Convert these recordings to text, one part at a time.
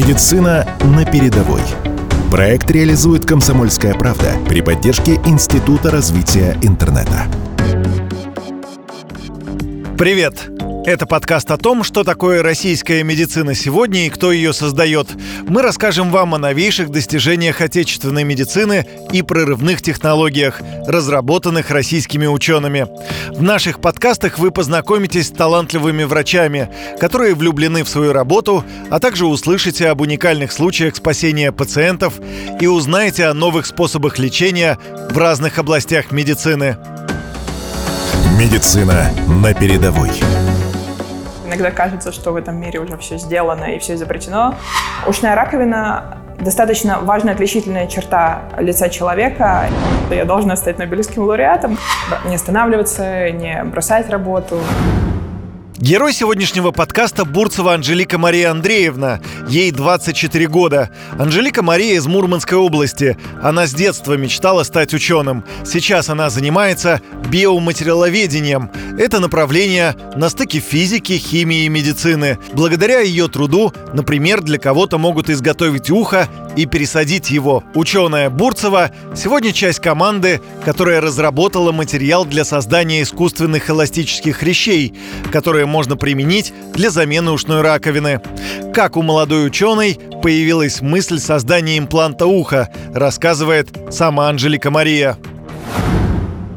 Медицина на передовой. Проект реализует «Комсомольская правда» при поддержке Института развития интернета. Привет! Это подкаст о том, что такое российская медицина сегодня и кто ее создает. Мы расскажем вам о новейших достижениях отечественной медицины и прорывных технологиях, разработанных российскими учеными. В наших подкастах вы познакомитесь с талантливыми врачами, которые влюблены в свою работу, а также услышите об уникальных случаях спасения пациентов и узнаете о новых способах лечения в разных областях медицины. Медицина на передовой. Иногда кажется, что в этом мире уже все сделано и все изобретено. Ушная раковина достаточно важная отличительная черта лица человека. Я должна стать Нобелевским лауреатом, не останавливаться, не бросать работу. Герой сегодняшнего подкаста Бурцева Анжелика Мария Андреевна. Ей 24 года. Анжелика Мария из Мурманской области. Она с детства мечтала стать ученым. Сейчас она занимается биоматериаловедением. Это направление на стыке физики, химии и медицины. Благодаря ее труду, например, для кого-то могут изготовить ухо и пересадить его. Ученая Бурцева сегодня часть команды, которая разработала материал для создания искусственных эластических хрящей, которые можно применить для замены ушной раковины. Как у молодой ученой появилась мысль создания импланта уха, рассказывает сама Анжелика Мария.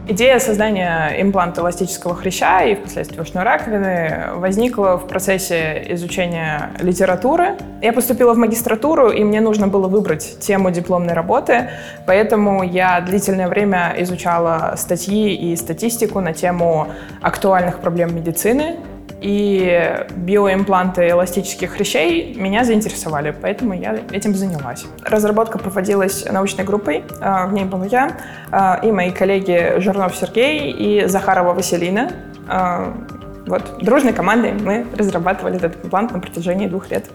Идея создания импланта эластического хряща и впоследствии ушной раковины возникла в процессе изучения литературы. Я поступила в магистратуру, и мне нужно было выбрать тему дипломной работы, поэтому я длительное время изучала статьи и статистику на тему актуальных проблем медицины, и биоимпланты эластических хрящей меня заинтересовали, поэтому я этим занялась. Разработка проводилась научной группой, а, в ней был я а, и мои коллеги Жирнов Сергей и Захарова Василина. А, вот, дружной командой мы разрабатывали этот имплант на протяжении двух лет.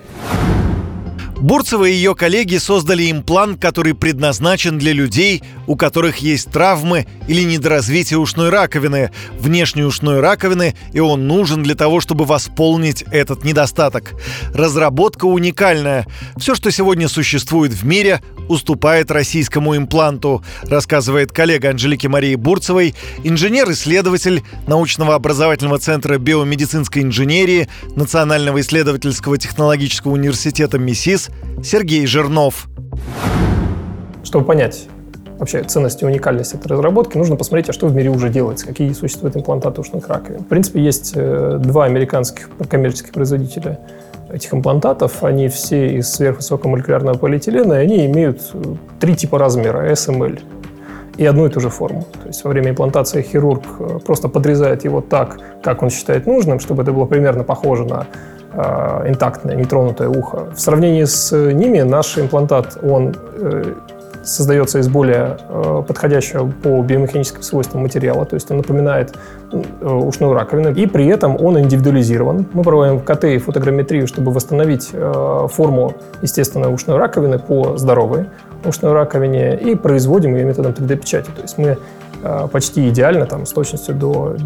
Бурцева и ее коллеги создали имплант, который предназначен для людей, у которых есть травмы или недоразвитие ушной раковины, внешней ушной раковины, и он нужен для того, чтобы восполнить этот недостаток. Разработка уникальная. Все, что сегодня существует в мире, уступает российскому импланту, рассказывает коллега Анжелики Марии Бурцевой, инженер-исследователь научного образовательного центра биомедицинской инженерии Национального исследовательского технологического университета МИСИС Сергей Жирнов. Чтобы понять вообще ценность и уникальность этой разработки, нужно посмотреть, а что в мире уже делается, какие существуют имплантаты ушных раковин. В принципе, есть э, два американских коммерческих производителя этих имплантатов, они все из сверхвысокомолекулярного полиэтилена, и они имеют э, три типа размера, S, M, L и одну и ту же форму. То есть во время имплантации хирург э, просто подрезает его так, как он считает нужным, чтобы это было примерно похоже на интактное, нетронутое ухо. В сравнении с ними наш имплантат, он э, создается из более э, подходящего по биомеханическим свойствам материала, то есть он напоминает э, ушную раковину, и при этом он индивидуализирован. Мы проводим КТ и фотограмметрию, чтобы восстановить форму естественной ушной раковины по здоровой ушной раковине и производим ее методом 3D-печати. То есть мы почти идеально, там, с точностью до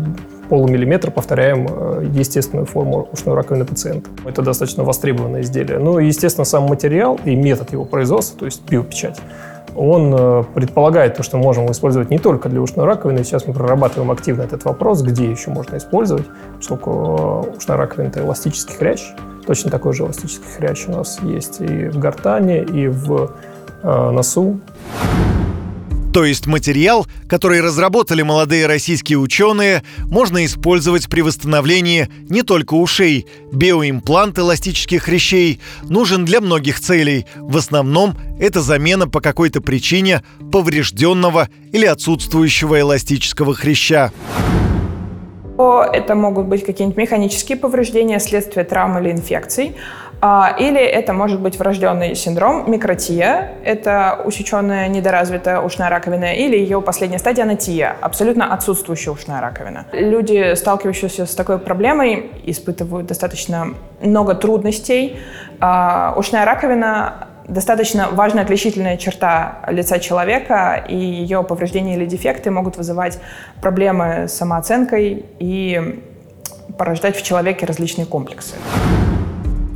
полумиллиметра повторяем естественную форму ушной раковины пациента. Это достаточно востребованное изделие. Ну и, естественно, сам материал и метод его производства, то есть биопечать, он э, предполагает то, что можем использовать не только для ушной раковины. Сейчас мы прорабатываем активно этот вопрос, где еще можно использовать, поскольку э, ушная раковина – это эластический хрящ. Точно такой же эластический хрящ у нас есть и в гортане, и в э, носу. То есть материал, который разработали молодые российские ученые, можно использовать при восстановлении не только ушей. Биоимплант эластических хрящей нужен для многих целей. В основном это замена по какой-то причине поврежденного или отсутствующего эластического хряща. Это могут быть какие-нибудь механические повреждения, следствие травм или инфекций. А, или это может быть врожденный синдром микротия, это усеченная недоразвитая ушная раковина, или ее последняя стадия анатия, абсолютно отсутствующая ушная раковина. Люди, сталкивающиеся с такой проблемой, испытывают достаточно много трудностей. А, ушная раковина достаточно важная отличительная черта лица человека, и ее повреждения или дефекты могут вызывать проблемы с самооценкой и порождать в человеке различные комплексы.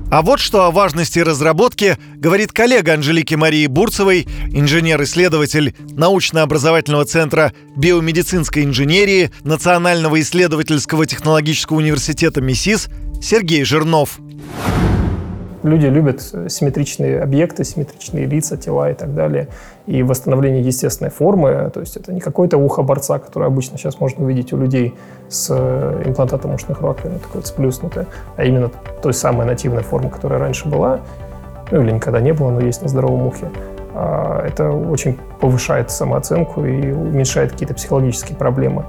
А вот что о важности разработки говорит коллега Анжелики Марии Бурцевой, инженер-исследователь научно-образовательного центра биомедицинской инженерии Национального исследовательского технологического университета МИСИС Сергей Жирнов. Люди любят симметричные объекты, симметричные лица, тела и так далее. И восстановление естественной формы, то есть это не какое-то ухо борца, которое обычно сейчас можно увидеть у людей с э, имплантатом ушных раковин, такое вот сплюснутое, а именно той самой нативной формы, которая раньше была, ну или никогда не было, но есть на здоровом ухе. А, это очень повышает самооценку и уменьшает какие-то психологические проблемы.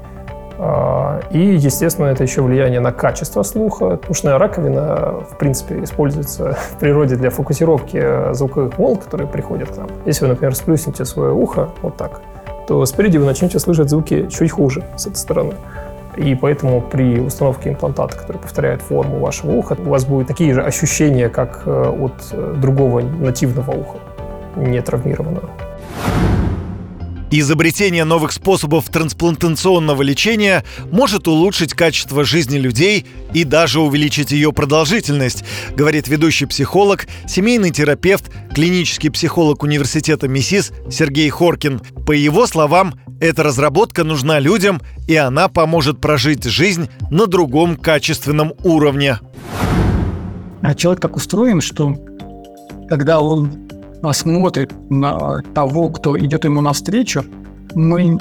А, и, естественно, это еще влияние на качество слуха. Ушная раковина, в принципе, используется в природе для фокусировки звуковых волн, которые приходят к нам. Если вы, например, сплюснете свое ухо вот так, то спереди вы начнете слышать звуки чуть хуже с этой стороны. И поэтому при установке имплантата, который повторяет форму вашего уха, у вас будут такие же ощущения, как э, от э, другого нативного уха, не травмированного. Изобретение новых способов трансплантационного лечения может улучшить качество жизни людей и даже увеличить ее продолжительность, говорит ведущий психолог, семейный терапевт, клинический психолог университета МИСИС Сергей Хоркин. По его словам, эта разработка нужна людям, и она поможет прожить жизнь на другом качественном уровне. А человек как устроен, что когда он смотрит на того, кто идет ему навстречу, мы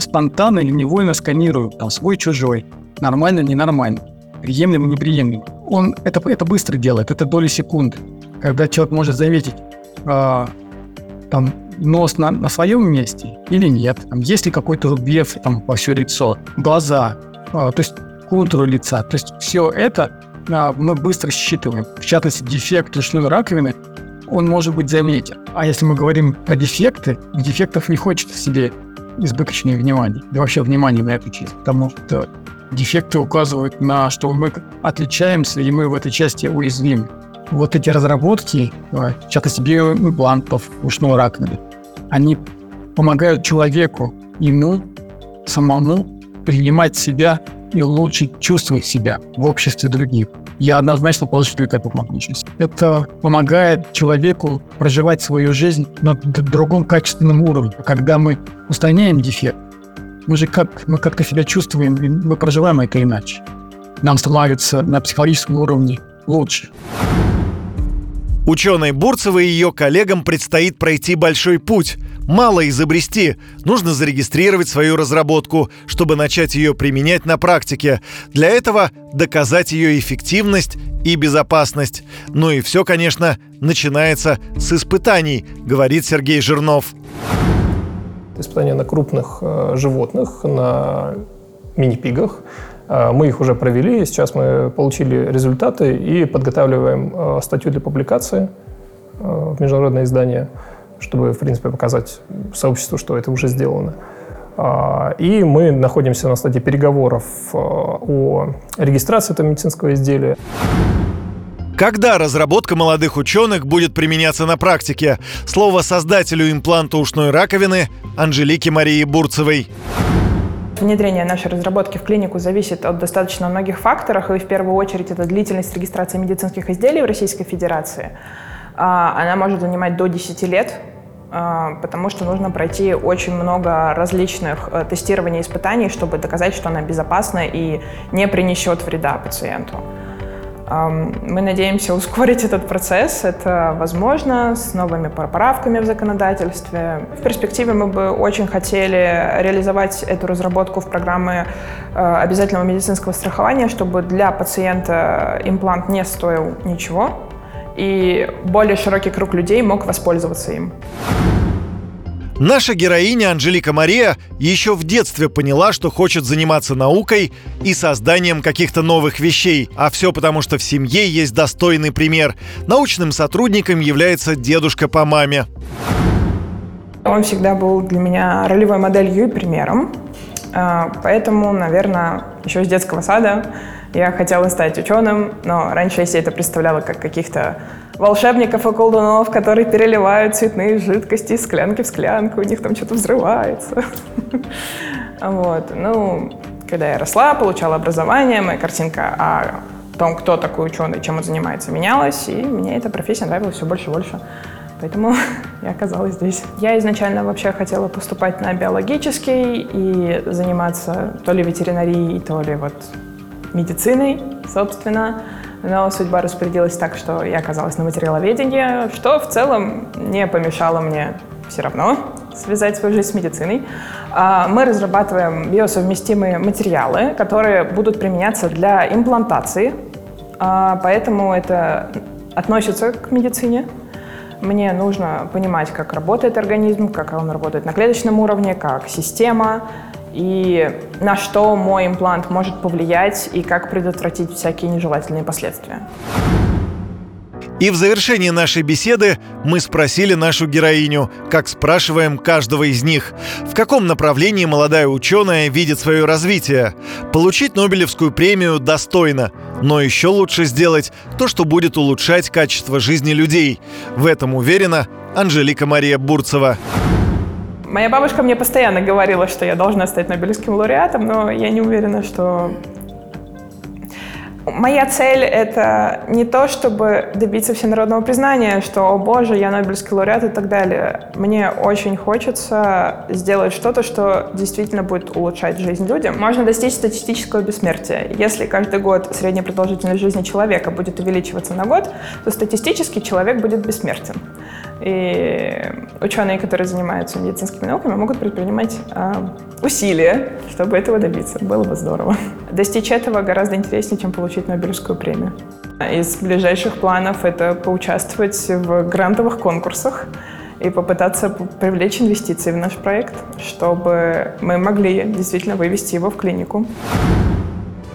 спонтанно или невольно сканируем там свой, чужой, нормально, ненормально, приемлемо, неприемлемо. Он это, это быстро делает, это доли секунды. Когда человек может заметить, э, там, нос на, на своем месте или нет, там, есть ли какой-то рубев там, во все лицо, глаза, э, то есть контуру лица. То есть все это э, мы быстро считываем. В частности, дефект ушной раковины он может быть заметен. А если мы говорим про дефекты, дефектов не хочется себе избыточное внимание, да вообще внимание на эту часть, потому что дефекты указывают на, что мы отличаемся, и мы в этой части уязвимы. Вот эти разработки, в частности биоимплантов ушного раковины, они помогают человеку, ему самому принимать себя и лучше чувствовать себя в обществе других я однозначно положительно к этому отношусь. Это помогает человеку проживать свою жизнь на другом качественном уровне. Когда мы устраняем дефект, мы же как, мы как-то себя чувствуем, и мы проживаем это иначе. Нам становится на психологическом уровне лучше. Ученой Бурцевой и ее коллегам предстоит пройти большой путь. Мало изобрести, нужно зарегистрировать свою разработку, чтобы начать ее применять на практике. Для этого доказать ее эффективность и безопасность. Ну и все, конечно, начинается с испытаний, говорит Сергей Жирнов. Испытания на крупных э, животных, на мини-пигах. Э, мы их уже провели, сейчас мы получили результаты и подготавливаем э, статью для публикации э, в международное издание, чтобы, в принципе, показать сообществу, что это уже сделано. И мы находимся на стадии переговоров о регистрации этого медицинского изделия. Когда разработка молодых ученых будет применяться на практике? Слово создателю импланта ушной раковины Анжелике Марии Бурцевой. Внедрение нашей разработки в клинику зависит от достаточно многих факторов, и в первую очередь это длительность регистрации медицинских изделий в Российской Федерации. А, она может занимать до 10 лет, а, потому что нужно пройти очень много различных э, тестирований и испытаний, чтобы доказать, что она безопасна и не принесет вреда пациенту. Мы надеемся ускорить этот процесс. Это возможно с новыми поправками в законодательстве. В перспективе мы бы очень хотели реализовать эту разработку в программы э, обязательного медицинского страхования, чтобы для пациента имплант не стоил ничего, и более широкий круг людей мог воспользоваться им. Наша героиня Анжелика Мария еще в детстве поняла, что хочет заниматься наукой и созданием каких-то новых вещей. А все потому, что в семье есть достойный пример. Научным сотрудником является дедушка по маме. Он всегда был для меня ролевой моделью и примером. А, поэтому, наверное, еще с детского сада я хотела стать ученым, но раньше я себе это представляла как каких-то волшебников и колдунов, которые переливают цветные жидкости из склянки в склянку, у них там что-то взрывается. Вот. Ну, когда я росла, получала образование, моя картинка о том, кто такой ученый, чем он занимается, менялось, и мне эта профессия нравилась все больше и больше. Поэтому я оказалась здесь. Я изначально вообще хотела поступать на биологический и заниматься то ли ветеринарией, то ли вот медициной, собственно. Но судьба распорядилась так, что я оказалась на материаловедении, что в целом не помешало мне все равно связать свою жизнь с медициной. А, мы разрабатываем биосовместимые материалы, которые будут применяться для имплантации, а, поэтому это относится к медицине. Мне нужно понимать, как работает организм, как он работает на клеточном уровне, как система, и на что мой имплант может повлиять, и как предотвратить всякие нежелательные последствия. И в завершении нашей беседы мы спросили нашу героиню, как спрашиваем каждого из них, в каком направлении молодая ученая видит свое развитие. Получить Нобелевскую премию достойно, но еще лучше сделать то, что будет улучшать качество жизни людей. В этом уверена Анжелика Мария Бурцева. Моя бабушка мне постоянно говорила, что я должна стать Нобелевским лауреатом, но я не уверена, что Моя цель — это не то, чтобы добиться всенародного признания, что, о боже, я Нобелевский лауреат и так далее. Мне очень хочется сделать что-то, что действительно будет улучшать жизнь людям. Можно достичь статистического бессмертия. Если каждый год средняя продолжительность жизни человека будет увеличиваться на год, то статистически человек будет бессмертен. И ученые, которые занимаются медицинскими науками, могут предпринимать э, усилия, чтобы этого добиться. Было бы здорово. Достичь этого гораздо интереснее, чем получить Нобелевскую премию. Из ближайших планов это поучаствовать в грантовых конкурсах и попытаться привлечь инвестиции в наш проект, чтобы мы могли действительно вывести его в клинику.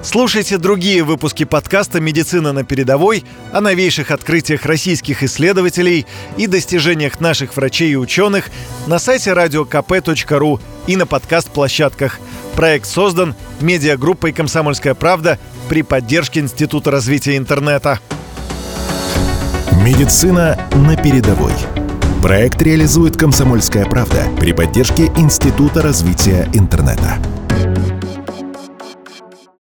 Слушайте другие выпуски подкаста «Медицина на передовой» о новейших открытиях российских исследователей и достижениях наших врачей и ученых на сайте radiokp.ru и на подкаст-площадках. Проект создан медиагруппой «Комсомольская правда» при поддержке Института развития интернета. «Медицина на передовой». Проект реализует «Комсомольская правда» при поддержке Института развития интернета.